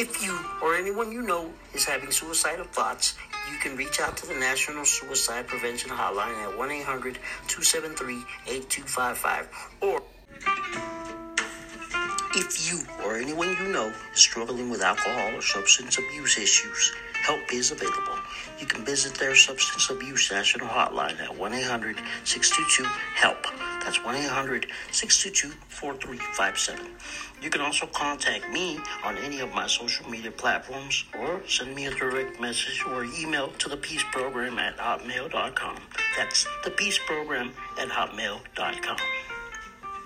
If you or anyone you know is having suicidal thoughts, you can reach out to the National Suicide Prevention Hotline at 1 800 273 8255 or if you or anyone you know is struggling with alcohol or substance abuse issues, help is available. You can visit their substance abuse national hotline at 1 800 622 HELP. That's 1 800 622 4357. You can also contact me on any of my social media platforms or send me a direct message or email to the Peace Program at hotmail.com. That's the Peace Program at hotmail.com.